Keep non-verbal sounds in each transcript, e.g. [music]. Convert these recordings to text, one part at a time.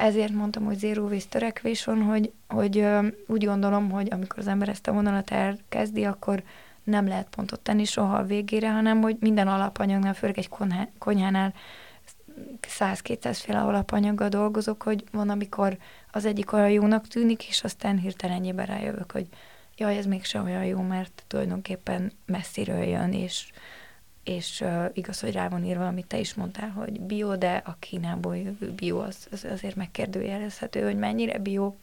ezért mondtam, hogy zero waste törekvés van, hogy, hogy úgy gondolom, hogy amikor az ember ezt a vonalat elkezdi, akkor nem lehet pontot tenni soha a végére, hanem hogy minden alapanyagnál, főleg egy konyhánál 100-200 féle alapanyaggal dolgozok, hogy van, amikor az egyik olyan jónak tűnik, és aztán hirtelenjében rájövök, hogy jaj, ez mégsem olyan jó, mert tulajdonképpen messziről jön, és, és uh, igaz, hogy rá van írva, amit te is mondtál, hogy bio, de a Kínából jövő bio, az, az azért megkérdőjelezhető, hogy mennyire bio.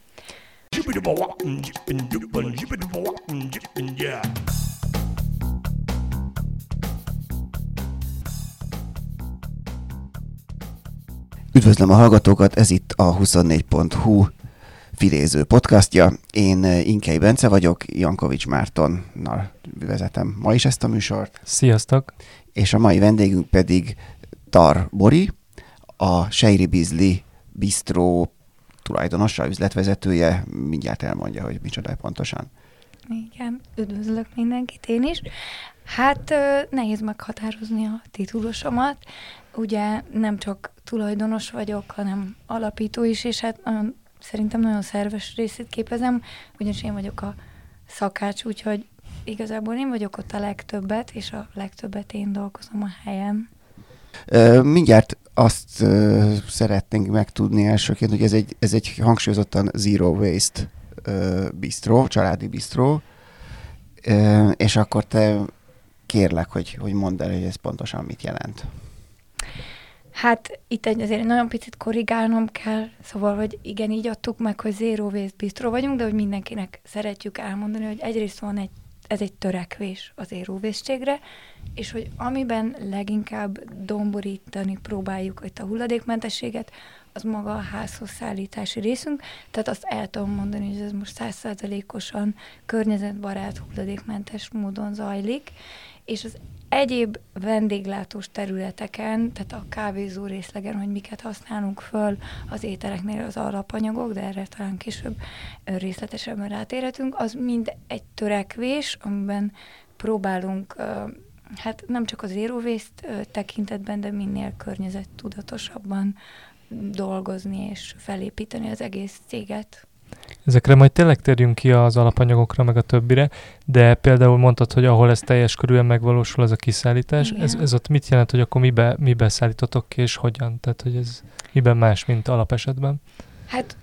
Üdvözlöm a hallgatókat, ez itt a 24.hu filéző podcastja. Én eh, Inkei Bence vagyok, Jankovics Mártonnal vezetem ma is ezt a műsort. Sziasztok! És a mai vendégünk pedig Tar Bori, a Sejri Bizli Bistro tulajdonosa, üzletvezetője. Mindjárt elmondja, hogy micsoda pontosan. Igen, üdvözlök mindenkit én is. Hát nehéz meghatározni a titulosomat. Ugye nem csak tulajdonos vagyok, hanem alapító is, és hát nagyon, szerintem nagyon szerves részét képezem, ugyanis én vagyok a szakács, úgyhogy igazából én vagyok ott a legtöbbet, és a legtöbbet én dolgozom a helyen. Mindjárt azt uh, szeretnénk megtudni elsőként, hogy ez egy, ez egy hangsúlyozottan zero waste bistro, családi bistro, uh, és akkor te kérlek, hogy, hogy mondd el, hogy ez pontosan mit jelent. Hát itt egy, azért nagyon picit korrigálnom kell, szóval, hogy igen, így adtuk meg, hogy zero waste bistro vagyunk, de hogy mindenkinek szeretjük elmondani, hogy egyrészt van egy, ez egy törekvés az waste és hogy amiben leginkább domborítani próbáljuk itt a hulladékmentességet, az maga a házhoz szállítási részünk, tehát azt el tudom mondani, hogy ez most százszázalékosan környezetbarát, hulladékmentes módon zajlik, és az egyéb vendéglátós területeken, tehát a kávézó részlegen, hogy miket használunk föl az ételeknél az alapanyagok, de erre talán később részletesebben rátérhetünk, az mind egy törekvés, amiben próbálunk hát nem csak az zero tekintetben, de minél környezettudatosabban dolgozni és felépíteni az egész céget. Ezekre majd tényleg térjünk ki az alapanyagokra, meg a többire, de például mondtad, hogy ahol ez teljes körülön megvalósul, az a kiszállítás. Ez, ez ott mit jelent, hogy akkor mibe, mibe szállítotok ki, és hogyan? Tehát, hogy ez miben más, mint alapesetben? Hát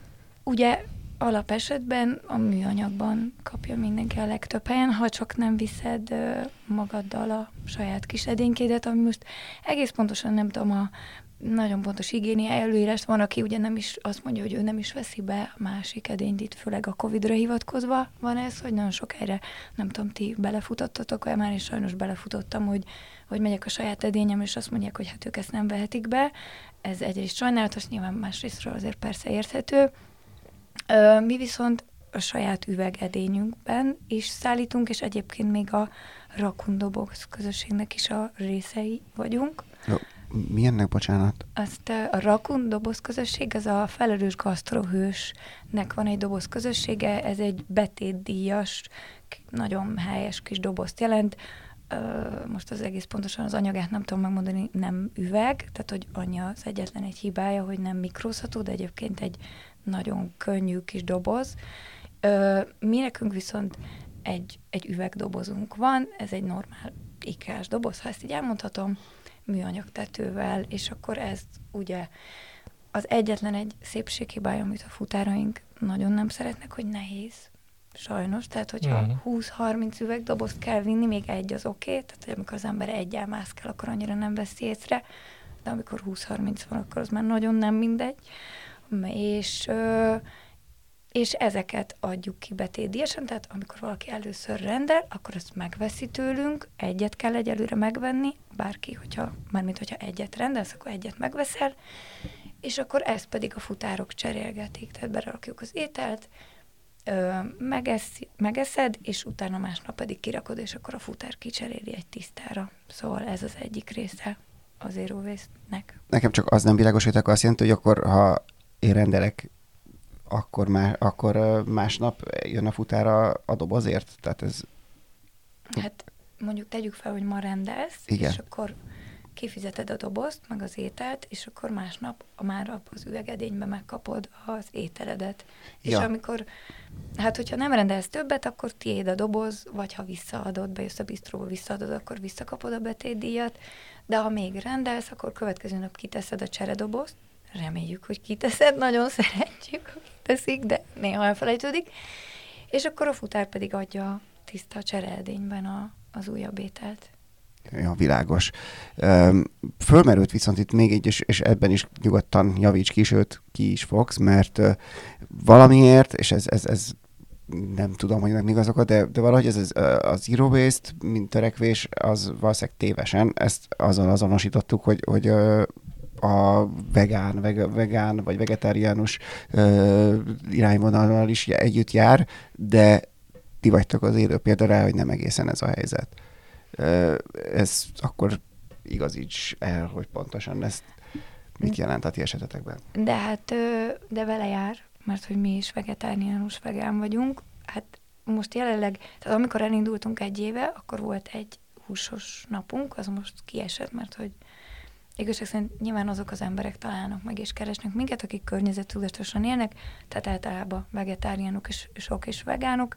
ugye alapesetben a műanyagban kapja mindenki a legtöbb helyen, ha csak nem viszed magaddal a saját kis edénykédet, ami most egész pontosan nem tudom a nagyon pontos higiénia előírást. Van, aki ugye nem is azt mondja, hogy ő nem is veszi be másik edényt, itt főleg a Covid-ra hivatkozva van ez, hogy nagyon sok helyre, nem tudom, ti belefutottatok olyan már, és sajnos belefutottam, hogy, hogy megyek a saját edényem, és azt mondják, hogy hát ők ezt nem vehetik be. Ez egyrészt sajnálatos, nyilván másrésztről azért persze érthető. Mi viszont a saját üvegedényünkben is szállítunk, és egyébként még a Rakundobox közösségnek is a részei vagyunk. Jó, mi ennek, bocsánat? Azt a Rakun doboz közösség, az a felelős gasztrohősnek van egy doboz közössége, ez egy betétdíjas, nagyon helyes kis dobozt jelent. Most az egész pontosan az anyagát nem tudom megmondani, nem üveg, tehát hogy annyi az egyetlen egy hibája, hogy nem mikrózható, de egyébként egy nagyon könnyű kis doboz. Mi nekünk viszont egy, egy üvegdobozunk van, ez egy normál ikás doboz, ha ezt így elmondhatom, műanyag tetővel, és akkor ez ugye az egyetlen egy szépséghibája, amit a futáraink nagyon nem szeretnek, hogy nehéz. Sajnos, tehát hogyha. Mhm. 20-30 üvegdobozt kell vinni, még egy az oké, okay, tehát hogy amikor az ember egy mászkál, akkor annyira nem veszi észre, de amikor 20-30 van, akkor az már nagyon nem mindegy. És ö, és ezeket adjuk ki betétdíjasan, tehát amikor valaki először rendel, akkor azt megveszi tőlünk, egyet kell egyelőre megvenni, bárki, hogyha, mármint hogyha egyet rendelsz, akkor egyet megveszel, és akkor ezt pedig a futárok cserélgetik, tehát berakjuk az ételt, ö, megesz, megeszed, és utána másnap pedig kirakod, és akkor a futár kicseréli egy tisztára. Szóval ez az egyik része az Zero nek Nekem csak az nem világos, hogy akkor azt jelenti, hogy akkor ha én rendelek akkor, má, akkor másnap jön a futára a dobozért? Tehát ez... Hát mondjuk tegyük fel, hogy ma rendelsz, Igen. és akkor kifizeted a dobozt, meg az ételt, és akkor másnap a már az üvegedénybe megkapod az ételedet. Ja. És amikor, hát hogyha nem rendelsz többet, akkor tiéd a doboz, vagy ha visszaadod, bejössz a bistróba, visszaadod, akkor visszakapod a betétdíjat, de ha még rendelsz, akkor következő nap kiteszed a cseredobozt, reméljük, hogy kiteszed, nagyon szeretjük, hogy teszik, de néha elfelejtődik, és akkor a futár pedig adja tiszta csereedényben a, az újabb ételt. Ja, világos. Fölmerült viszont itt még egy, és, és ebben is nyugodtan javíts ki, sőt, ki is fogsz, mert valamiért, és ez, ez, ez nem tudom, hogy meg azokat, de, de valahogy ez, ez a zero waste, mint törekvés, az valószínűleg tévesen. Ezt azon azonosítottuk, hogy, hogy a vegán, vegán vagy vegetáriánus irányvonalal is együtt jár, de ti vagytok az élő példa rá, hogy nem egészen ez a helyzet. Ez akkor igazíts el, hogy pontosan ezt mit jelent a ti esetetekben. De hát, de vele jár, mert hogy mi is vegetáriánus vegán vagyunk. Hát most jelenleg, tehát amikor elindultunk egy éve, akkor volt egy húsos napunk, az most kiesett, mert hogy igazság szerint nyilván azok az emberek találnak meg és keresnek minket, akik környezettudatosan élnek, tehát általában vegetáriánok és sok és vegánok,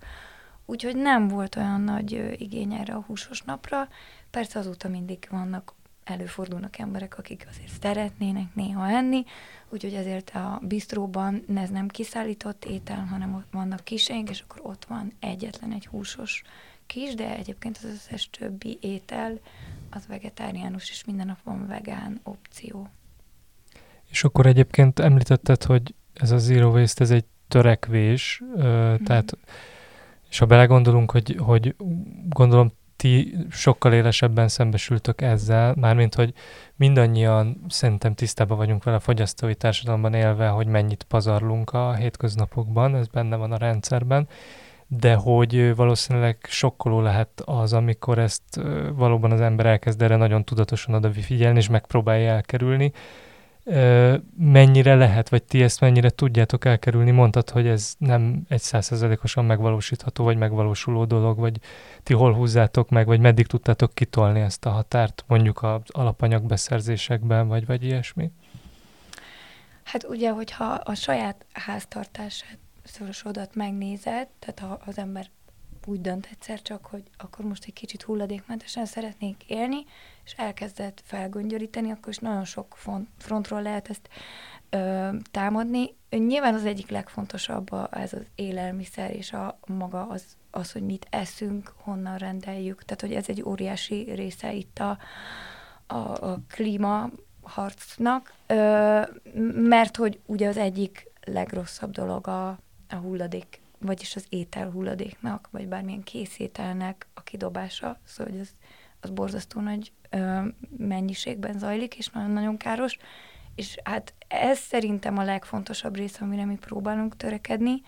úgyhogy nem volt olyan nagy igény erre a húsos napra. Persze azóta mindig vannak, előfordulnak emberek, akik azért szeretnének néha enni, úgyhogy ezért a bistróban ez nem kiszállított étel, hanem ott vannak kiseink, és akkor ott van egyetlen egy húsos kis, de egyébként az összes többi étel az vegetáriánus, és minden nap van vegán opció. És akkor egyébként említetted, hogy ez a zero waste, ez egy törekvés, mm. tehát és ha belegondolunk, hogy, hogy gondolom ti sokkal élesebben szembesültök ezzel, mármint, hogy mindannyian szerintem tisztában vagyunk vele a fogyasztói társadalomban élve, hogy mennyit pazarlunk a hétköznapokban, ez benne van a rendszerben, de hogy valószínűleg sokkoló lehet az, amikor ezt valóban az ember elkezd erre nagyon tudatosan oda figyelni, és megpróbálja elkerülni, mennyire lehet, vagy ti ezt mennyire tudjátok elkerülni? Mondtad, hogy ez nem egy százszerzelékosan megvalósítható, vagy megvalósuló dolog, vagy ti hol húzzátok meg, vagy meddig tudtátok kitolni ezt a határt, mondjuk az alapanyag beszerzésekben, vagy, vagy ilyesmi? Hát ugye, hogyha a saját háztartását, szorosodat megnézed, tehát ha az ember úgy dönt egyszer csak, hogy akkor most egy kicsit hulladékmentesen szeretnék élni, és elkezdett felgöngyöríteni, akkor is nagyon sok font, frontról lehet ezt ö, támadni. Nyilván az egyik legfontosabb a, ez az élelmiszer, és a maga az, az, hogy mit eszünk, honnan rendeljük. Tehát, hogy ez egy óriási része itt a, a, a klíma harcnak, ö, mert hogy ugye az egyik legrosszabb dolog a, a hulladék vagyis az étel hulladéknak, vagy bármilyen készételnek a kidobása, szóval hogy az, az borzasztó nagy ö, mennyiségben zajlik, és nagyon-nagyon káros, és hát ez szerintem a legfontosabb része, amire mi próbálunk törekedni.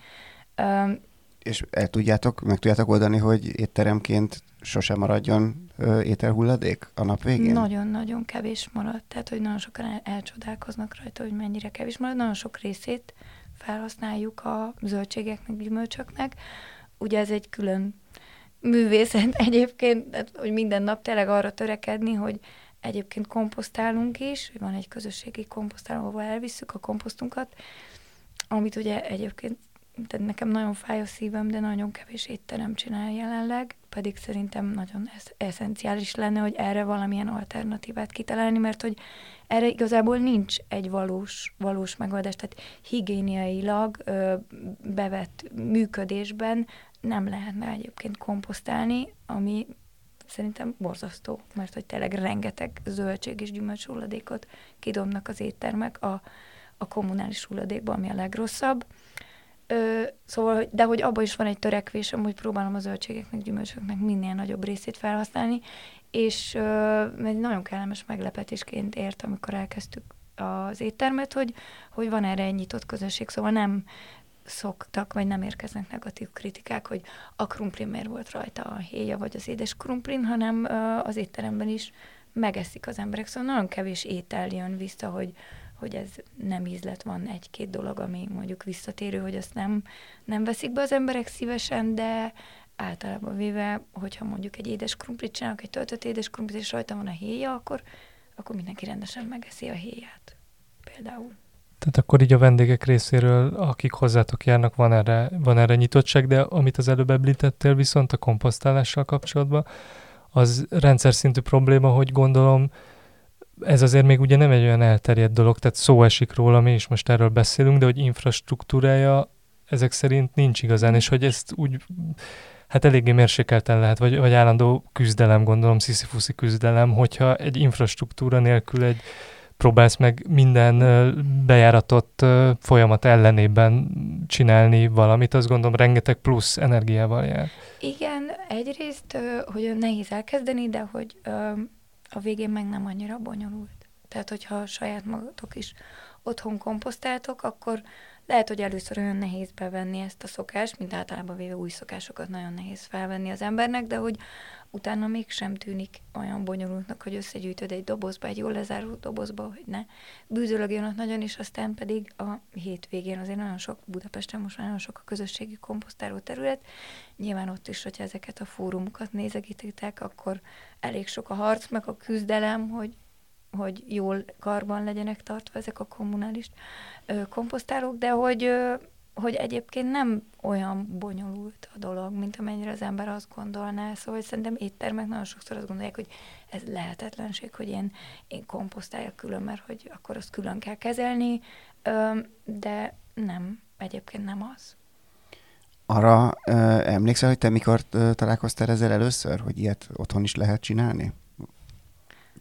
Ö, és el tudjátok, meg tudjátok oldani, hogy étteremként sosem maradjon ö, ételhulladék a nap végén? Nagyon-nagyon kevés marad, tehát hogy nagyon sokan el, elcsodálkoznak rajta, hogy mennyire kevés marad, nagyon sok részét felhasználjuk a zöldségeknek, gyümölcsöknek. Ugye ez egy külön művészet [laughs] egyébként, hogy minden nap tényleg arra törekedni, hogy egyébként komposztálunk is, van egy közösségi komposztáló, ahol elvisszük a komposztunkat, amit ugye egyébként tehát nekem nagyon fáj a szívem, de nagyon kevés étterem csinál jelenleg, pedig szerintem nagyon esz- eszenciális lenne, hogy erre valamilyen alternatívát kitalálni, mert hogy erre igazából nincs egy valós, valós megoldás, tehát higiéniailag ö, bevett működésben nem lehetne egyébként komposztálni, ami szerintem borzasztó, mert hogy tényleg rengeteg zöldség és gyümölcs hulladékot kidobnak az éttermek a, a kommunális hulladékba, ami a legrosszabb. Ö, szóval, de hogy abban is van egy törekvésem, hogy próbálom a zöldségeknek, gyümölcsöknek minél nagyobb részét felhasználni, és ö, egy nagyon kellemes meglepetésként ért, amikor elkezdtük az éttermet, hogy, hogy van erre egy nyitott közösség, szóval nem szoktak, vagy nem érkeznek negatív kritikák, hogy a krumplin miért volt rajta a héja, vagy az édes krumplin, hanem ö, az étteremben is megeszik az emberek. Szóval nagyon kevés étel jön vissza, hogy, hogy ez nem ízlet, van egy-két dolog, ami mondjuk visszatérő, hogy azt nem, nem veszik be az emberek szívesen, de általában véve, hogyha mondjuk egy édes krumplit csinálok, egy töltött édes krumplit, és rajta van a héja, akkor akkor mindenki rendesen megeszi a héját. Például. Tehát akkor így a vendégek részéről, akik hozzátok járnak, van erre, van erre nyitottság, de amit az előbb említettél viszont a komposztálással kapcsolatban, az rendszer szintű probléma, hogy gondolom, ez azért még ugye nem egy olyan elterjedt dolog, tehát szó esik róla, mi is most erről beszélünk, de hogy infrastruktúrája ezek szerint nincs igazán, és hogy ezt úgy, hát eléggé mérsékelten lehet, vagy, vagy állandó küzdelem, gondolom, sziszifuszi küzdelem, hogyha egy infrastruktúra nélkül egy próbálsz meg minden bejáratott folyamat ellenében csinálni valamit, azt gondolom rengeteg plusz energiával jár. Igen, egyrészt, hogy nehéz elkezdeni, de hogy a végén meg nem annyira bonyolult. Tehát, hogyha saját magatok is otthon komposztáltok, akkor lehet, hogy először olyan nehéz bevenni ezt a szokást, mint általában véve új szokásokat nagyon nehéz felvenni az embernek, de hogy utána mégsem tűnik olyan bonyolultnak, hogy összegyűjtöd egy dobozba, egy jól lezárult dobozba, hogy ne. Bűzölögjön ott nagyon, és aztán pedig a hétvégén azért nagyon sok, Budapesten most már nagyon sok a közösségi komposztáló terület, nyilván ott is, hogyha ezeket a fórumokat nézegítitek, akkor elég sok a harc, meg a küzdelem, hogy hogy jól karban legyenek tartva ezek a kommunális ö, komposztálók, de hogy hogy egyébként nem olyan bonyolult a dolog, mint amennyire az ember azt gondolná. Szóval szerintem éttermek nagyon sokszor azt gondolják, hogy ez lehetetlenség, hogy én, én komposztáljak külön, mert hogy akkor azt külön kell kezelni, de nem, egyébként nem az. Arra emlékszel, hogy te mikor találkoztál ezzel először, hogy ilyet otthon is lehet csinálni?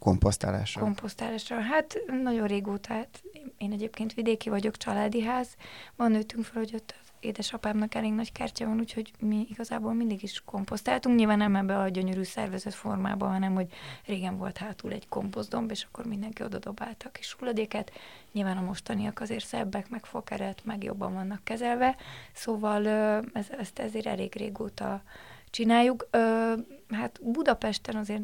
Komposztálásra? Komposztálásra. Hát nagyon régóta, hát én egyébként vidéki vagyok, családi ház. Van nőttünk fel, hogy ott az édesapámnak elég nagy kertje van, úgyhogy mi igazából mindig is komposztáltunk. Nyilván nem ebbe a gyönyörű szervezet formában, hanem hogy régen volt hátul egy komposztdomb, és akkor mindenki oda dobálta a kis hulladéket. Nyilván a mostaniak azért szebbek, meg fokeret, meg jobban vannak kezelve. Szóval ez, ezt ezért elég régóta csináljuk. Hát Budapesten azért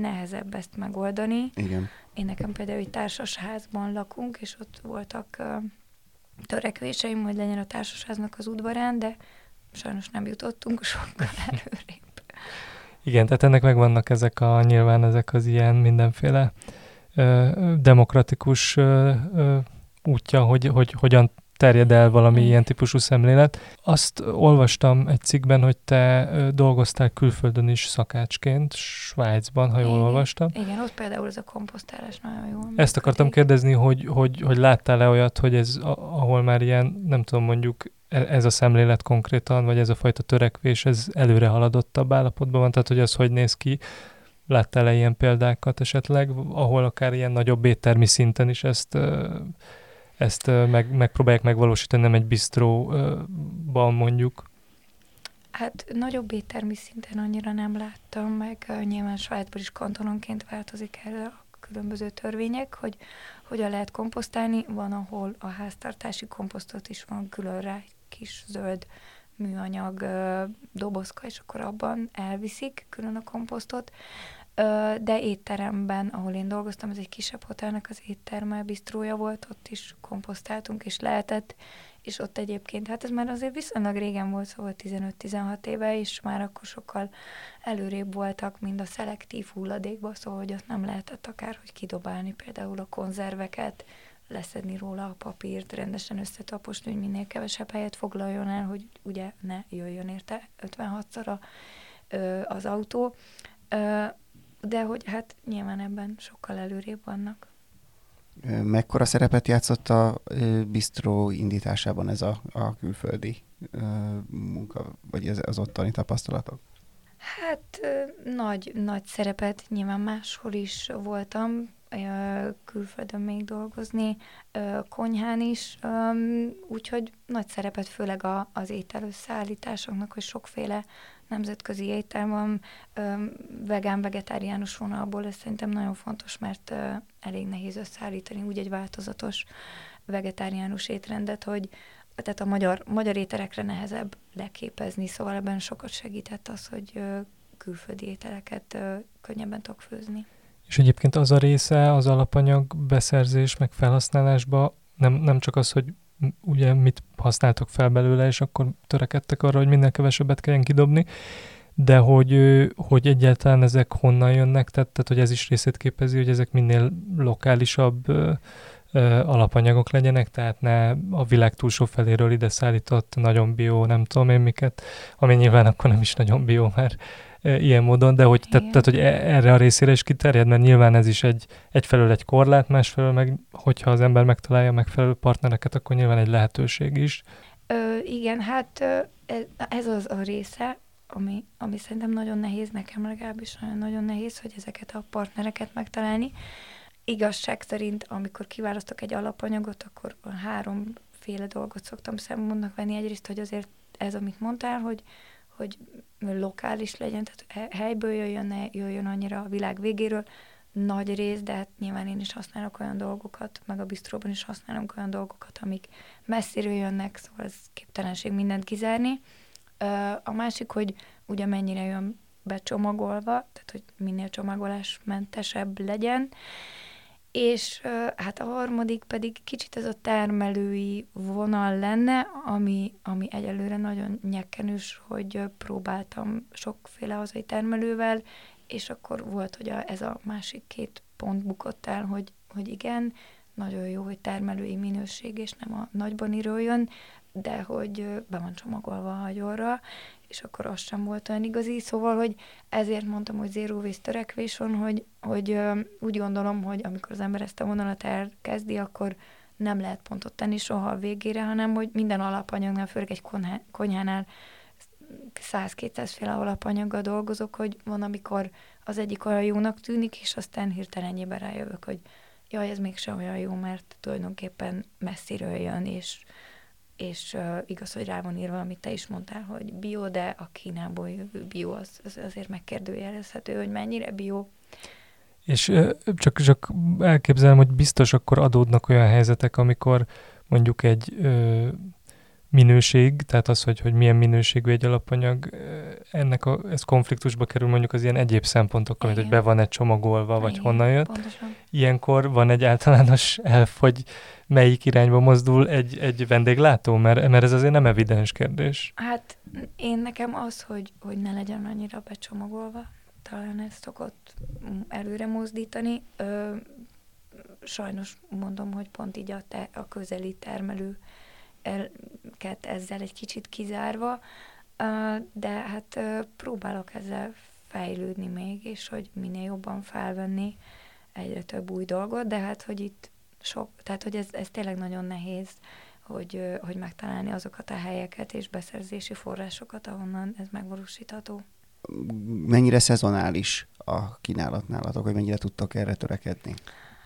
nehezebb ezt megoldani. Igen. Én nekem például egy társasházban lakunk, és ott voltak uh, törekvéseim, hogy legyen a társasháznak az udvarán, de sajnos nem jutottunk sokkal [laughs] előrébb. Igen, tehát ennek megvannak ezek a, nyilván ezek az ilyen mindenféle ö, demokratikus ö, ö, útja, hogy, hogy hogyan terjed el valami ilyen típusú szemlélet. Azt olvastam egy cikkben, hogy te dolgoztál külföldön is szakácsként, Svájcban, ha jól igen, olvastam. Igen, ott például ez a komposztálás nagyon jó. Ezt akartam kérdezni, hogy, hogy, hogy láttál-e olyat, hogy ez, ahol már ilyen, nem tudom, mondjuk e, ez a szemlélet konkrétan, vagy ez a fajta törekvés, ez előre haladottabb állapotban van, tehát hogy az hogy néz ki, láttál-e ilyen példákat esetleg, ahol akár ilyen nagyobb éttermi szinten is ezt ezt meg, megpróbálják megvalósítani, nem egy bistróban mondjuk? Hát nagyobb éttermi szinten annyira nem láttam, meg nyilván Svájcban is kantononként változik erre a különböző törvények, hogy hogyan lehet komposztálni. Van, ahol a háztartási komposztot is van külön rá egy kis zöld műanyag dobozka, és akkor abban elviszik külön a komposztot de étteremben, ahol én dolgoztam, ez egy kisebb hotelnek az étterme, bistrója volt, ott is komposztáltunk, és lehetett, és ott egyébként, hát ez már azért viszonylag régen volt, szóval 15-16 éve, és már akkor sokkal előrébb voltak, mint a szelektív hulladékba, szóval hogy ott nem lehetett akár, hogy kidobálni például a konzerveket, leszedni róla a papírt, rendesen összetaposni, hogy minél kevesebb helyet foglaljon el, hogy ugye ne jöjjön érte 56-szor az autó de hogy hát nyilván ebben sokkal előrébb vannak. Mekkora szerepet játszott a bistró indításában ez a, a külföldi munka, vagy ez, az ottani tapasztalatok? Hát nagy, nagy szerepet nyilván máshol is voltam, külföldön még dolgozni, konyhán is, úgyhogy nagy szerepet főleg az ételösszállításoknak, hogy sokféle nemzetközi van, vegán-vegetáriánus vonalból, ez szerintem nagyon fontos, mert elég nehéz összeállítani úgy egy változatos vegetáriánus étrendet, hogy tehát a magyar, magyar ételekre nehezebb leképezni, szóval ebben sokat segített az, hogy külföldi ételeket könnyebben tudok főzni. És egyébként az a része az alapanyag beszerzés meg felhasználásba nem, nem csak az, hogy ugye mit használtok fel belőle, és akkor törekedtek arra, hogy minél kevesebbet kelljen kidobni, de hogy, hogy egyáltalán ezek honnan jönnek, tehát, tehát hogy ez is részét képezi, hogy ezek minél lokálisabb alapanyagok legyenek, tehát ne a világ túlsó feléről ide szállított nagyon bio, nem tudom én miket, ami nyilván akkor nem is nagyon bio, mert ilyen módon, de hogy, te, tehát, hogy e, erre a részére is kiterjed, mert nyilván ez is egy, egyfelől egy korlát, másfelől meg, hogyha az ember megtalálja megfelelő partnereket, akkor nyilván egy lehetőség is. Ö, igen, hát ez, ez az a része, ami, ami szerintem nagyon nehéz, nekem legalábbis nagyon, nagyon nehéz, hogy ezeket a partnereket megtalálni. Igazság szerint, amikor kiválasztok egy alapanyagot, akkor háromféle dolgot szoktam szempontnak venni. Egyrészt, hogy azért ez, amit mondtál, hogy, hogy lokális legyen, tehát helyből jöjjön, ne jöjjön annyira a világ végéről, nagy rész, de hát nyilván én is használok olyan dolgokat, meg a bistróban is használunk olyan dolgokat, amik messziről jönnek, szóval ez képtelenség mindent kizárni. A másik, hogy ugye mennyire jön becsomagolva, tehát hogy minél csomagolásmentesebb legyen, és hát a harmadik pedig kicsit ez a termelői vonal lenne, ami, ami egyelőre nagyon nyekkenős, hogy próbáltam sokféle hazai termelővel, és akkor volt, hogy a, ez a másik két pont bukott el, hogy, hogy igen, nagyon jó, hogy termelői minőség, és nem a nagyban jön, de hogy be van csomagolva a hagyóra, és akkor az sem volt olyan igazi. Szóval, hogy ezért mondtam, hogy zero waste törekvés van, hogy, hogy úgy gondolom, hogy amikor az ember ezt a vonalat elkezdi, akkor nem lehet pontot tenni soha a végére, hanem hogy minden alapanyagnál, főleg egy konyhánál 100-200 féle alapanyaggal dolgozok, hogy van, amikor az egyik olyan jónak tűnik, és aztán hirtelen ennyiben rájövök, hogy jaj, ez mégsem olyan jó, mert tulajdonképpen messziről jön, és és uh, igaz, hogy rá van írva, amit te is mondtál, hogy bio, de a Kínából jövő bio az, az azért megkérdőjelezhető, hogy mennyire bio. És uh, csak, csak elképzelem, hogy biztos akkor adódnak olyan helyzetek, amikor mondjuk egy uh, minőség, tehát az, hogy, hogy milyen minőségű egy alapanyag, ennek a, ez konfliktusba kerül mondjuk az ilyen egyéb szempontokkal, mint hogy be van egy csomagolva, vagy Igen, honnan jött. Pontosan. Ilyenkor van egy általános elf, hogy melyik irányba mozdul egy, egy vendéglátó, mert, mert ez azért nem evidens kérdés. Hát én nekem az, hogy, hogy ne legyen annyira becsomagolva, talán ez szokott előre mozdítani. Ö, sajnos mondom, hogy pont így a, te, a közeli termelő elket ezzel egy kicsit kizárva, de hát próbálok ezzel fejlődni még, és hogy minél jobban felvenni egyre több új dolgot, de hát, hogy itt sok, tehát, hogy ez, ez tényleg nagyon nehéz, hogy, hogy megtalálni azokat a helyeket és beszerzési forrásokat, ahonnan ez megvalósítható. Mennyire szezonális a kínálat nálatok, hogy mennyire tudtok erre törekedni?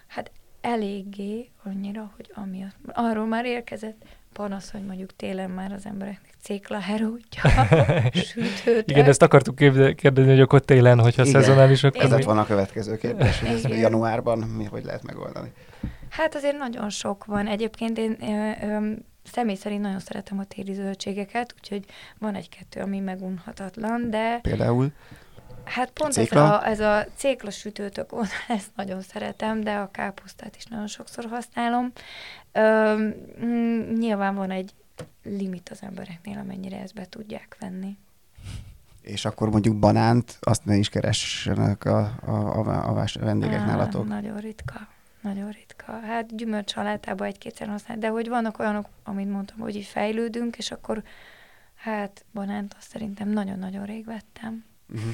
Hát eléggé annyira, hogy amiatt, arról már érkezett panasz, hogy mondjuk télen már az embereknek cékla herótja, [laughs] sütőt. Igen, ezt akartuk kérdezni, hogy akkor télen, hogyha Igen. szezonális, akkor Ez mi... van a következő kérdés, hogy ez januárban mi, hogy lehet megoldani? Hát azért nagyon sok van. Egyébként én ö, ö, személy szerint nagyon szeretem a téli zöldségeket, úgyhogy van egy-kettő, ami megunhatatlan, de... Például? Hát pont ez a, ez a cékla sütőtök, [laughs] ezt nagyon szeretem, de a káposztát is nagyon sokszor használom. Ö, mm, nyilván van egy limit az embereknél, amennyire ezt be tudják venni. És akkor mondjuk banánt, azt ne is keressenek a, a, a, a vendégek nálatok? Nagyon ritka. Nagyon ritka. Hát gyümölcs salátában egy-kétszer használ, de hogy vannak olyanok, amit mondtam, hogy így fejlődünk, és akkor hát banánt azt szerintem nagyon-nagyon rég vettem. Uh-huh.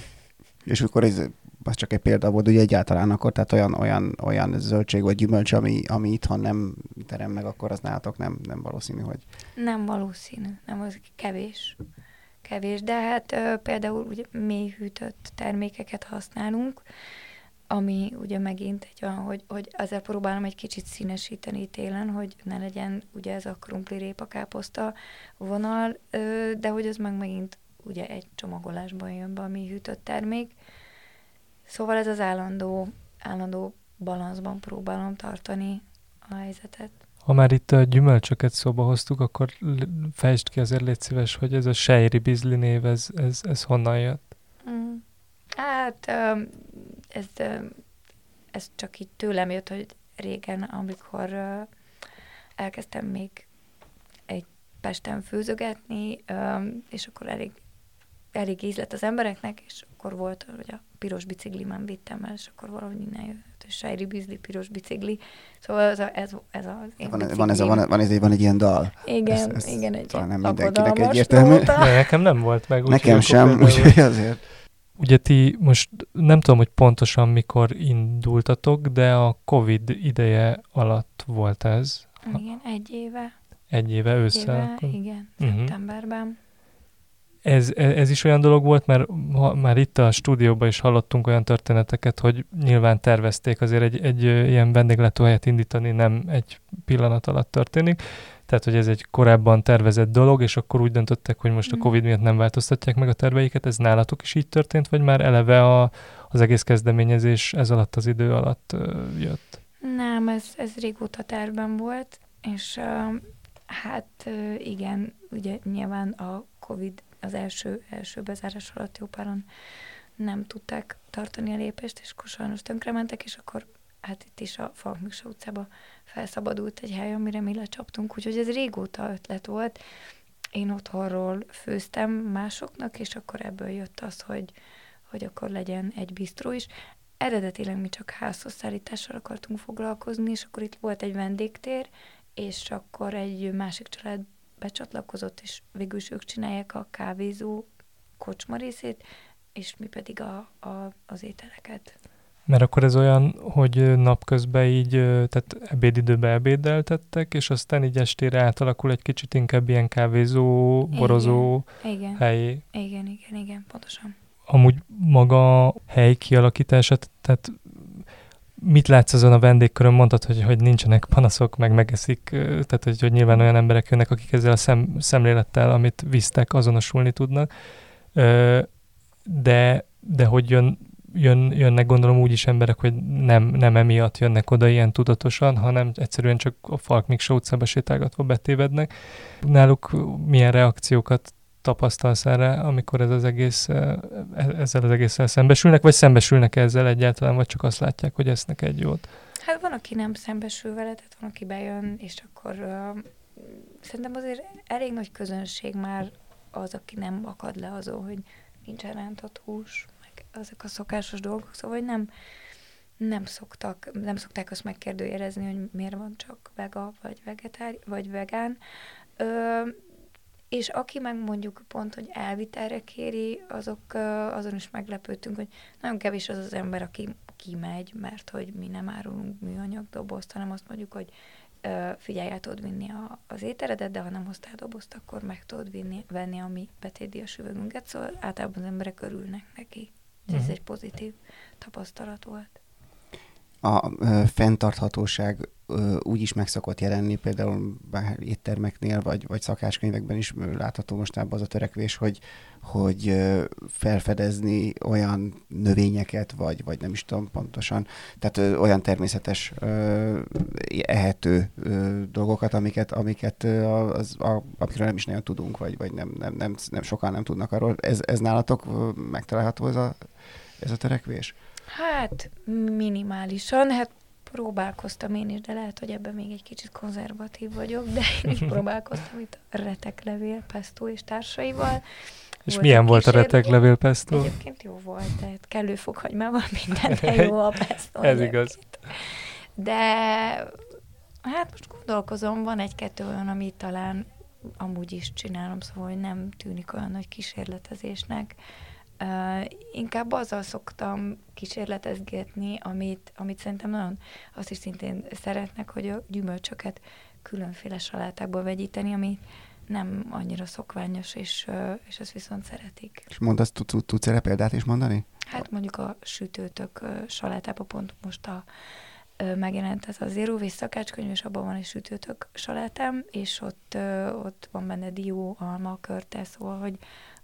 És akkor ez az csak egy példa volt, hogy egyáltalán akkor, tehát olyan, olyan, olyan zöldség vagy gyümölcs, ami, ami itthon nem terem meg, akkor az nálatok nem, nem valószínű, hogy... Nem valószínű, nem, az kevés. Kevés, de hát ö, például ugye mély hűtött termékeket használunk, ami ugye megint egy olyan, hogy, hogy ezzel próbálom egy kicsit színesíteni télen, hogy ne legyen ugye ez a krumpli répa káposzta vonal, de hogy ez meg megint ugye egy csomagolásban jön be a mi hűtött termék. Szóval ez az állandó, állandó balanszban próbálom tartani a helyzetet. Ha már itt a gyümölcsöket szóba hoztuk, akkor fejtsd ki azért légy szíves, hogy ez a sejri bizli név, ez, ez, ez honnan jött? Mm. Hát ez, ez csak így tőlem jött, hogy régen, amikor elkezdtem még egy Pesten főzögetni, és akkor elég elég ízlet az embereknek, és akkor volt, hogy a piros biciklimen vittem el, és akkor valahogy innen jött, és Sejri Bizli piros bicikli. Szóval ez, a, ez, ez az én Van, van, ez a, van, van, ez, van egy ilyen dal. Igen, ez, ez igen, egy talán nem mindenkinek egyértelmű. [laughs] Nekem nem volt meg. Úgy nekem sem, úgyhogy azért. Ugye ti most nem tudom, hogy pontosan mikor indultatok, de a Covid ideje alatt volt ez. Igen, egy éve. Egy éve ősszel? Éve, igen, uh-huh. Ez, ez is olyan dolog volt, mert ha, már itt a stúdióban is hallottunk olyan történeteket, hogy nyilván tervezték azért egy, egy ilyen vendéglátóhelyet indítani, nem egy pillanat alatt történik. Tehát, hogy ez egy korábban tervezett dolog, és akkor úgy döntöttek, hogy most a mhm. Covid miatt nem változtatják meg a terveiket. Ez nálatok is így történt, vagy már eleve a, az egész kezdeményezés ez alatt az idő alatt uh, jött? Nem, ez, ez régóta tervben volt, és uh, hát uh, igen, ugye nyilván a Covid az első, első bezárás alatt jó páran nem tudták tartani a lépést, és akkor sajnos tönkrementek, és akkor hát itt is a Falkmiksa utcába felszabadult egy hely, amire mi lecsaptunk, úgyhogy ez régóta ötlet volt. Én otthonról főztem másoknak, és akkor ebből jött az, hogy, hogy akkor legyen egy bistró is. Eredetileg mi csak házhozszállítással akartunk foglalkozni, és akkor itt volt egy vendégtér, és akkor egy másik család becsatlakozott, és végül is ők csinálják a kávézó kocsma részét, és mi pedig a, a, az ételeket. Mert akkor ez olyan, hogy napközben így, tehát ebédidőben ebédeltettek, és aztán így estére átalakul egy kicsit inkább ilyen kávézó, borozó igen, igen, helyé. Igen, igen, igen, pontosan. Amúgy maga hely kialakítását, tehát mit látsz azon a vendégkörön? Mondtad, hogy, hogy nincsenek panaszok, meg megeszik, tehát hogy, hogy nyilván olyan emberek jönnek, akik ezzel a szem, szemlélettel, amit visztek, azonosulni tudnak. De, de hogy jön, jön, jönnek gondolom úgy is emberek, hogy nem, nem emiatt jönnek oda ilyen tudatosan, hanem egyszerűen csak a Falk Miksa utcába sétálgatva betévednek. Náluk milyen reakciókat tapasztalsz erre, amikor ez az egész, e, ezzel az egésszel szembesülnek, vagy szembesülnek ezzel egyáltalán, vagy csak azt látják, hogy esznek egy jót? Hát van, aki nem szembesül vele, tehát van, aki bejön, és akkor uh, szerintem azért elég nagy közönség már az, aki nem akad le azon, hogy nincsen rántott hús, meg azok a szokásos dolgok, szóval nem, nem szoktak, nem szokták azt megkérdőjelezni, hogy miért van csak vega, vagy vegetár, vagy vegán. Ö, és aki meg mondjuk pont, hogy elvitelre kéri, azok azon is meglepődtünk, hogy nagyon kevés az az ember, aki kimegy, mert hogy mi nem árulunk műanyag dobozt, hanem azt mondjuk, hogy figyelj, el tudod vinni a, az ételedet, de ha nem hoztál dobozt, akkor meg tudod vinni, venni a mi betétdias üvegünket, szóval általában az emberek örülnek neki. Ez uh-huh. egy pozitív tapasztalat volt a fenntarthatóság úgy is meg szokott jelenni, például bár éttermeknél, vagy, vagy szakáskönyvekben is látható mostában az a törekvés, hogy, hogy felfedezni olyan növényeket, vagy, vagy nem is tudom pontosan, tehát olyan természetes ehető dolgokat, amiket, amiket az, a, amikről nem is nagyon tudunk, vagy, vagy nem, nem, nem, nem sokan nem tudnak arról. Ez, ez nálatok megtalálható ez a, ez a törekvés? Hát minimálisan, hát próbálkoztam én is, de lehet, hogy ebben még egy kicsit konzervatív vagyok, de én is [laughs] próbálkoztam itt a reteklevél, pesto és társaival. És volt milyen volt a reteklevél pesto? Egyébként jó volt, tehát kellő fokhagymával minden jó a pesto. [laughs] Ez igaz. De hát most gondolkozom, van egy-kettő olyan, amit talán amúgy is csinálom, szóval hogy nem tűnik olyan nagy kísérletezésnek. Uh, inkább azzal szoktam kísérletezgetni, amit, amit szerintem nagyon azt is szintén szeretnek, hogy a gyümölcsöket különféle salátákból vegyíteni, ami nem annyira szokványos, és, uh, és ezt viszont szeretik. És mondasz, tudsz erre példát is mondani? Hát mondjuk a sütőtök uh, salátába pont most a megjelent ez a Zero Waste szakácskönyv, és abban van egy sütőtök salátám, és ott, ott van benne dió, alma, körte, szóval, hogy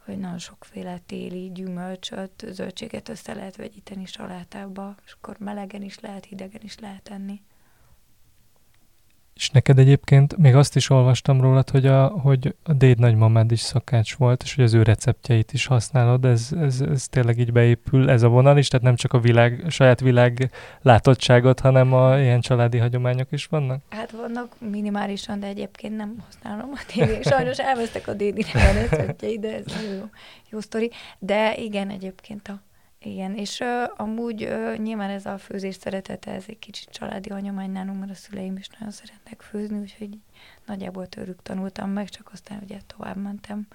hogy nagyon sokféle téli gyümölcsöt, zöldséget össze lehet vegyíteni salátába, és akkor melegen is lehet, hidegen is lehet enni. És neked egyébként még azt is olvastam rólad, hogy a, hogy a déd nagymamád is szakács volt, és hogy az ő receptjeit is használod, ez, ez, ez tényleg így beépül, ez a vonal is, tehát nem csak a világ, a saját világ látottságot, hanem a ilyen családi hagyományok is vannak? Hát vannak minimálisan, de egyébként nem használom a tévé. Sajnos elvesztek a dédinek a receptjei, de ez jó, jó sztori. De igen, egyébként a igen, és uh, amúgy uh, nyilván ez a főzés szeretete, ez egy kicsit családi hagyomány nálunk, mert a szüleim is nagyon szeretnek főzni, úgyhogy nagyjából tőlük tanultam meg, csak aztán ugye tovább mentem,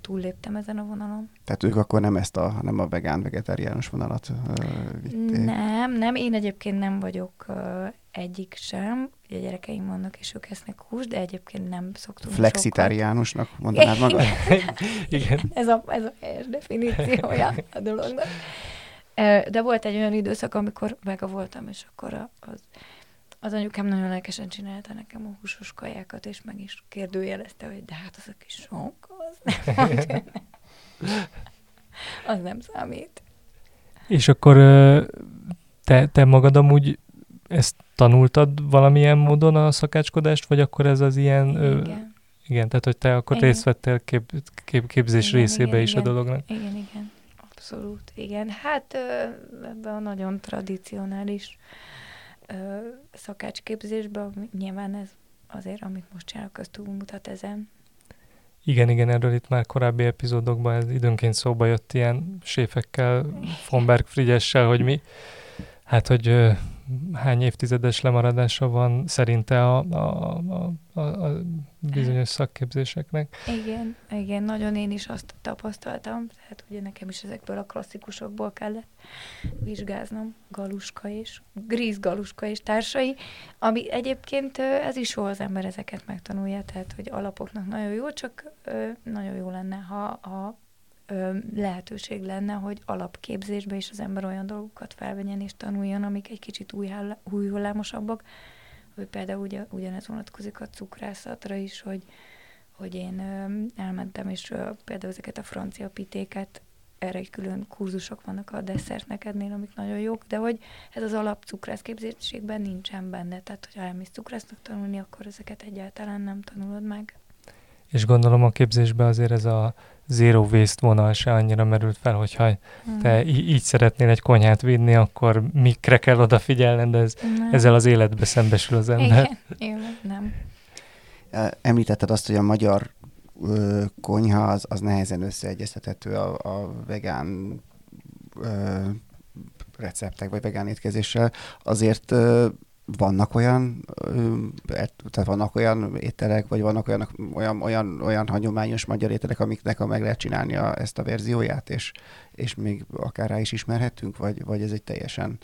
túlléptem ezen a vonalon. Tehát ők akkor nem ezt a, nem a vegán-vegetáriánus vonalat uh, vitték? Nem, nem, én egyébként nem vagyok uh, egyik sem, ugye gyerekeim vannak, és ők esznek hús, de egyébként nem szoktunk Flexitáriánusnak mondanád [laughs] magad? Igen. ez, a, ez a helyes definíciója a dolognak. De volt egy olyan időszak, amikor vega voltam, és akkor az, az anyukám nagyon lelkesen csinálta nekem a húsos kajákat, és meg is kérdőjelezte, hogy de hát az a kis sonk, az nem, [laughs] az nem számít. És akkor te, te magad amúgy ezt tanultad valamilyen módon a szakácskodást, vagy akkor ez az ilyen... Igen. Igen, tehát hogy te akkor igen. részt vettél kép, kép, képzés igen, részébe igen, is igen. a dolognak. Igen, igen, abszolút, igen. Hát ebben a nagyon tradicionális szakácsképzésben nyilván ez azért, amit most csinálok, az túlmutat ezen. Igen, igen, erről itt már korábbi epizódokban ez időnként szóba jött ilyen séfekkel, Fonberg Frigyessel, hogy mi, hát hogy hány évtizedes lemaradása van szerinte a, a, a, a, bizonyos szakképzéseknek. Igen, igen, nagyon én is azt tapasztaltam, tehát ugye nekem is ezekből a klasszikusokból kellett vizsgáznom, Galuska és Gríz Galuska és társai, ami egyébként ez is jó, az ember ezeket megtanulja, tehát hogy alapoknak nagyon jó, csak nagyon jó lenne, ha, ha lehetőség lenne, hogy alapképzésbe is az ember olyan dolgokat felvegyen és tanuljon, amik egy kicsit új, új hullámosabbak, hogy például ugye, ugyanez vonatkozik a cukrászatra is, hogy, hogy én ö, elmentem, és például ezeket a francia pitéket, erre egy külön kurzusok vannak a desszertnekednél, amik nagyon jók, de hogy ez az alap cukrászképzésségben nincsen benne, tehát hogyha elmész cukrásznak tanulni, akkor ezeket egyáltalán nem tanulod meg. És gondolom a képzésben azért ez a zero waste vonal se annyira merült fel, hogyha hmm. te így szeretnél egy konyhát vinni, akkor mikre kell odafigyelned, ez, ezzel az életbe szembesül az ember. Igen, [laughs] Igen nem. Említetted azt, hogy a magyar ö, konyha az, az nehezen összeegyeztethető a, a vegán ö, receptek, vagy vegán étkezéssel. Azért ö, vannak olyan, tehát vannak olyan ételek, vagy vannak olyan, olyan, olyan, olyan hagyományos magyar ételek, amiknek a meg lehet csinálni a, ezt a verzióját, és, és még akár rá is ismerhetünk, vagy, vagy ez egy teljesen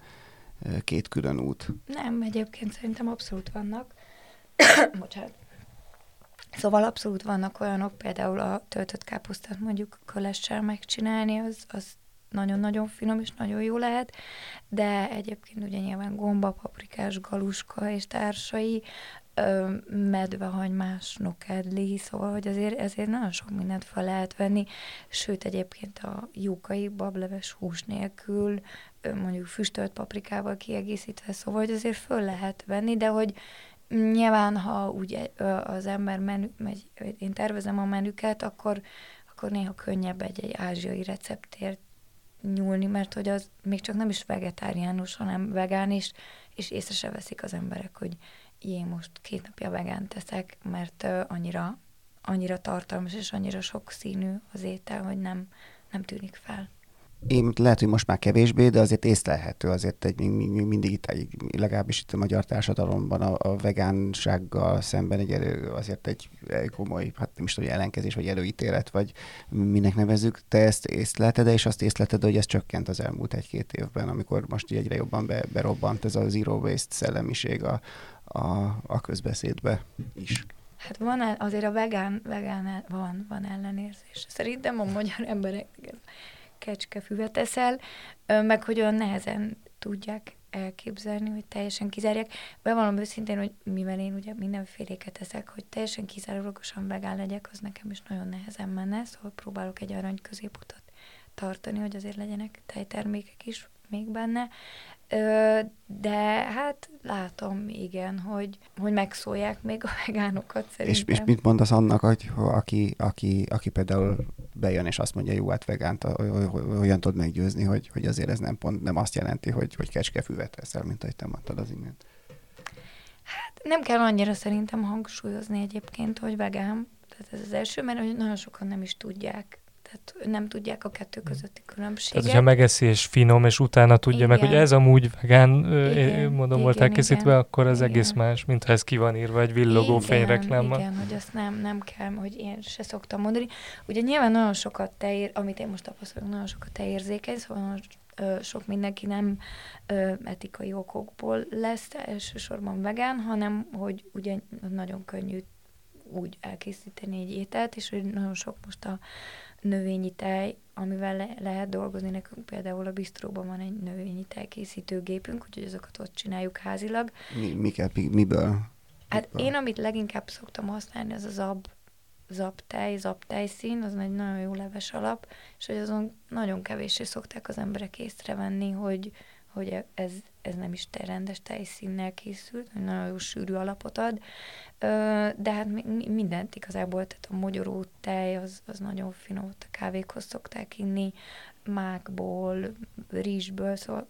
két külön út? Nem, egyébként szerintem abszolút vannak. [coughs] Bocsánat. Szóval abszolút vannak olyanok, például a töltött káposztát mondjuk kölessel megcsinálni, az, az nagyon-nagyon finom és nagyon jó lehet, de egyébként ugye nyilván gomba, paprikás, galuska és társai, medvehagymás, nokedli, szóval, hogy azért, ezért nagyon sok mindent fel lehet venni, sőt egyébként a jókai bableves hús nélkül, mondjuk füstölt paprikával kiegészítve, szóval, hogy azért föl lehet venni, de hogy nyilván, ha úgy az ember menü, megy, én tervezem a menüket, akkor, akkor néha könnyebb egy, egy ázsiai receptért nyúlni, mert hogy az még csak nem is vegetáriánus, hanem vegán is, és észre se veszik az emberek, hogy én most két napja vegán teszek, mert annyira, annyira tartalmas és annyira sok színű az étel, hogy nem, nem tűnik fel én lehet, hogy most már kevésbé, de azért észlelhető, azért egy, mindig itt, legalábbis itt a magyar társadalomban a, a vegánsággal szemben egy elő, azért egy, egy komoly, hát nem is tudom, ellenkezés, vagy előítélet, vagy minek nevezzük. Te ezt észlelted, és azt észlelted, hogy ez csökkent az elmúlt egy-két évben, amikor most egyre jobban be, berobbant ez a zero waste szellemiség a, a, a közbeszédbe is. Hát van, azért a vegán, vegán van, van ellenérzés. Szerintem a magyar emberek kecskefüvet eszel, meg hogy olyan nehezen tudják elképzelni, hogy teljesen kizárják. Bevallom őszintén, hogy mivel én ugye mindenféléket eszek, hogy teljesen kizárólagosan vegán legyek, az nekem is nagyon nehezen menne, szóval próbálok egy arany középutat tartani, hogy azért legyenek tejtermékek is még benne. Ö, de hát látom, igen, hogy, hogy megszólják még a vegánokat szerintem. És, és mit mondasz annak, hogy aki, aki, aki például bejön és azt mondja, jó, hát vegánt, olyan tud meggyőzni, hogy, hogy azért ez nem pont nem azt jelenti, hogy, hogy kecskefüvet eszel, mint ahogy te mondtad az imént. Hát nem kell annyira szerintem hangsúlyozni egyébként, hogy vegán. Tehát ez az első, mert nagyon sokan nem is tudják tehát nem tudják a kettő hmm. közötti különbséget. Tehát, hogyha megeszi és finom, és utána tudja igen. meg, hogy ez amúgy vegán, igen, mondom, volt elkészítve, igen, akkor az igen. egész más, mintha ez ki van írva egy villogó igen, fényreklámmal. Igen, hogy azt nem, nem kell, hogy én se szoktam mondani. Ugye nyilván nagyon sokat te ér, amit én most tapasztalok, nagyon sokat te érzékeny, szóval nagyon ö, sok mindenki nem ö, etikai okokból lesz elsősorban vegán, hanem hogy ugye nagyon könnyű úgy elkészíteni egy ételt, és hogy nagyon sok most a növényi tej, amivel le- lehet dolgozni. Nekünk például a bistróban van egy növényi tejkészítő gépünk, úgyhogy azokat ott csináljuk házilag. Mi, miket, mi, miből? Hát miből? én, amit leginkább szoktam használni, az az ab zaptej, zaptejszín, az egy nagyon jó leves alap, és hogy azon nagyon kevéssé szokták az emberek észrevenni, hogy, hogy ez, ez nem is te rendes tejszínnel készült, hogy nagyon jó sűrű alapot ad, de hát mindent igazából, tehát a mogyoró tej az, az nagyon finom, a kávékhoz szokták inni, mákból, rizsből, szóval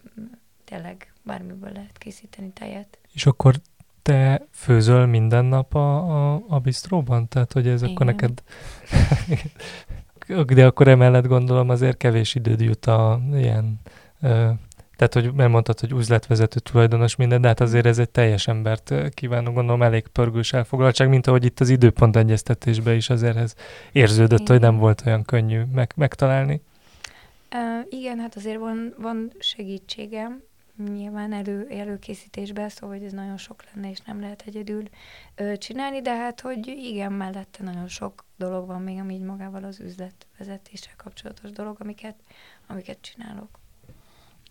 tényleg bármiből lehet készíteni tejet. És akkor te főzöl minden nap a, a, a bistróban? Tehát, hogy ez Igen. akkor neked... [laughs] De akkor emellett gondolom azért kevés időd jut a ilyen tehát, hogy nem mondtad, hogy üzletvezető tulajdonos minden, de hát azért ez egy teljes embert kívánok, gondolom elég pörgős elfoglaltság, mint ahogy itt az időpont egyeztetésben is azért ez érződött, igen. hogy nem volt olyan könnyű meg, megtalálni. Uh, igen, hát azért van, van segítségem, nyilván elő, előkészítésben, szóval hogy ez nagyon sok lenne, és nem lehet egyedül ö, csinálni, de hát, hogy igen, mellette nagyon sok dolog van még, ami így magával az üzletvezetéssel kapcsolatos dolog, amiket, amiket csinálok.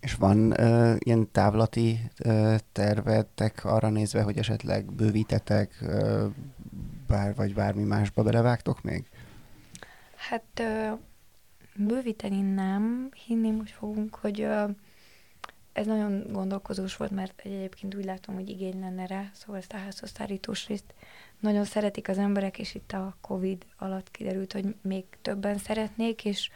És van uh, ilyen távlati uh, tervetek arra nézve, hogy esetleg bővítetek, uh, bár vagy bármi másba belevágtok még? Hát uh, bővíteni nem. Hinni most fogunk, hogy uh, ez nagyon gondolkozós volt, mert egyébként úgy látom, hogy igény lenne rá, szóval ezt a házhoztárítós részt nagyon szeretik az emberek, és itt a Covid alatt kiderült, hogy még többen szeretnék, és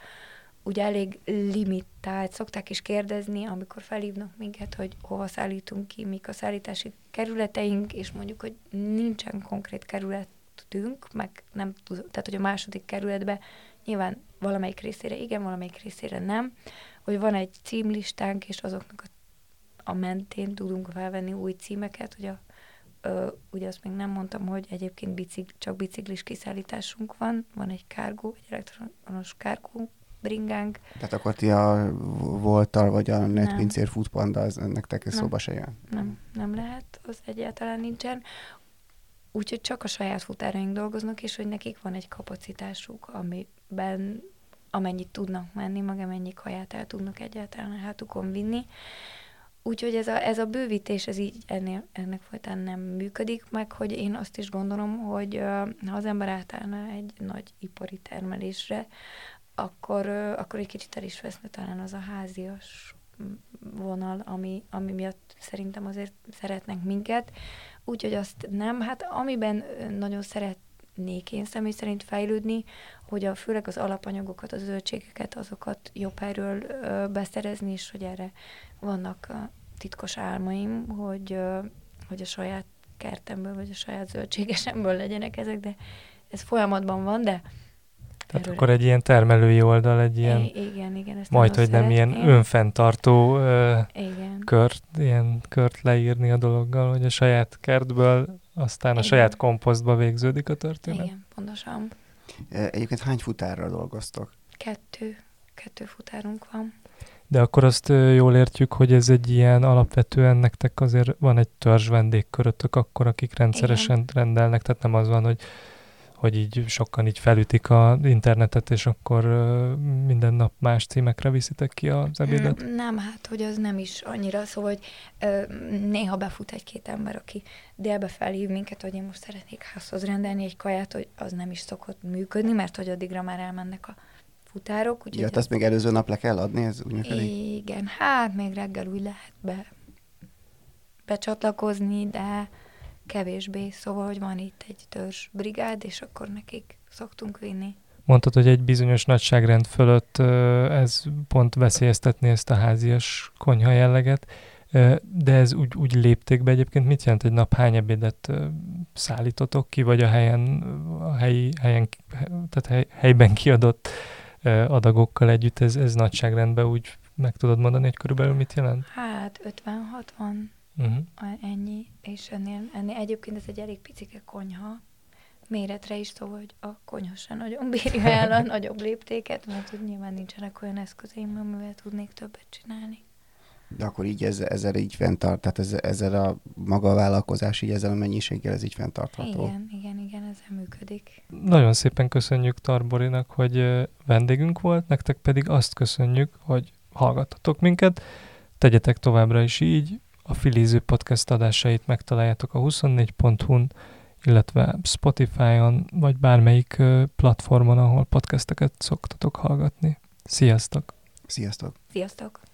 ugye elég limitált. Szokták is kérdezni, amikor felhívnak minket, hogy hova szállítunk ki, mik a szállítási kerületeink, és mondjuk, hogy nincsen konkrét kerületünk, meg nem tudom, tehát hogy a második kerületbe nyilván valamelyik részére igen, valamelyik részére nem, hogy van egy címlistánk, és azoknak a, a mentén tudunk felvenni új címeket, hogy a Ö, ugye azt még nem mondtam, hogy egyébként bicikl, csak biciklis kiszállításunk van, van egy kárgó, egy elektronos kárgó bringánk. Tehát akkor ti a voltal, vagy a netpincér futpanda, az nektek ez szóba se jön? Nem, nem lehet, az egyáltalán nincsen. Úgyhogy csak a saját futáraink dolgoznak, és hogy nekik van egy kapacitásuk, amiben amennyit tudnak menni, meg amennyi kaját el tudnak egyáltalán a hátukon vinni. Úgyhogy ez a, ez a bővítés, ez így ennél, ennek folytán nem működik, meg hogy én azt is gondolom, hogy ha az ember átállna egy nagy ipari termelésre, akkor, akkor egy kicsit el is veszne talán az a házias vonal, ami, ami miatt szerintem azért szeretnek minket. Úgyhogy azt nem, hát amiben nagyon szeretnék én személy szerint fejlődni, hogy a, főleg az alapanyagokat, az zöldségeket, azokat jobb helyről beszerezni, és hogy erre vannak titkos álmaim, hogy, hogy a saját kertemből, vagy a saját zöldségesemből legyenek ezek, de ez folyamatban van, de tehát Erről akkor egy ilyen termelői oldal, egy ilyen, I- igen, igen, ezt majd, hogy nem ilyen önfenntartó uh, igen. kört, ilyen kört leírni a dologgal, hogy a saját kertből, aztán igen. a saját komposztba végződik a történet. Igen, pontosan. Egyébként hány futárral dolgoztok? Kettő. Kettő futárunk van. De akkor azt jól értjük, hogy ez egy ilyen alapvetően nektek azért van egy törzs vendégkörötök akkor, akik rendszeresen Igen. rendelnek, tehát nem az van, hogy hogy így sokan így felütik a internetet, és akkor minden nap más címekre viszitek ki az ebédet? Mm, nem, hát, hogy az nem is annyira, szóval, hogy néha befut egy-két ember, aki délbe felhív minket, hogy én most szeretnék házhoz rendelni egy kaját, hogy az nem is szokott működni, mert hogy addigra már elmennek a futárok. Úgyhogy ja, hát azt még előző nap le kell adni, ez úgy működik? Igen, hát még reggel úgy lehet be becsatlakozni, de kevésbé, szóval, hogy van itt egy törzs brigád, és akkor nekik szoktunk vinni. Mondtad, hogy egy bizonyos nagyságrend fölött ez pont veszélyeztetni ezt a házias konyha jelleget, de ez úgy, úgy lépték be egyébként. Mit jelent egy nap? Hány ebédet szállítotok ki, vagy a helyen, a helyi, helyen tehát hely, helyben kiadott adagokkal együtt ez, ez nagyságrendben úgy meg tudod mondani, hogy körülbelül mit jelent? Hát 50-60, uh-huh. ennyi, és ennél, ennél egyébként ez egy elég picike konyha, méretre is, szóval, hogy a konyha sem nagyon bírja el a nagyobb léptéket, mert hogy nyilván nincsenek olyan eszközeim, amivel tudnék többet csinálni. De akkor így ezzel, ezzel így fenntart, tehát ezzel, ezzel a maga a vállalkozás, így ezzel a mennyiséggel ez így fenntartható. Igen, igen, igen, ezzel működik. Nagyon szépen köszönjük Tarborinak, hogy vendégünk volt, nektek pedig azt köszönjük, hogy hallgattatok minket, tegyetek továbbra is így, a Filiző podcast adásait megtaláljátok a 24.hu-n, illetve Spotify-on, vagy bármelyik platformon, ahol podcasteket szoktatok hallgatni. Sziasztok! Sziasztok! Sziasztok!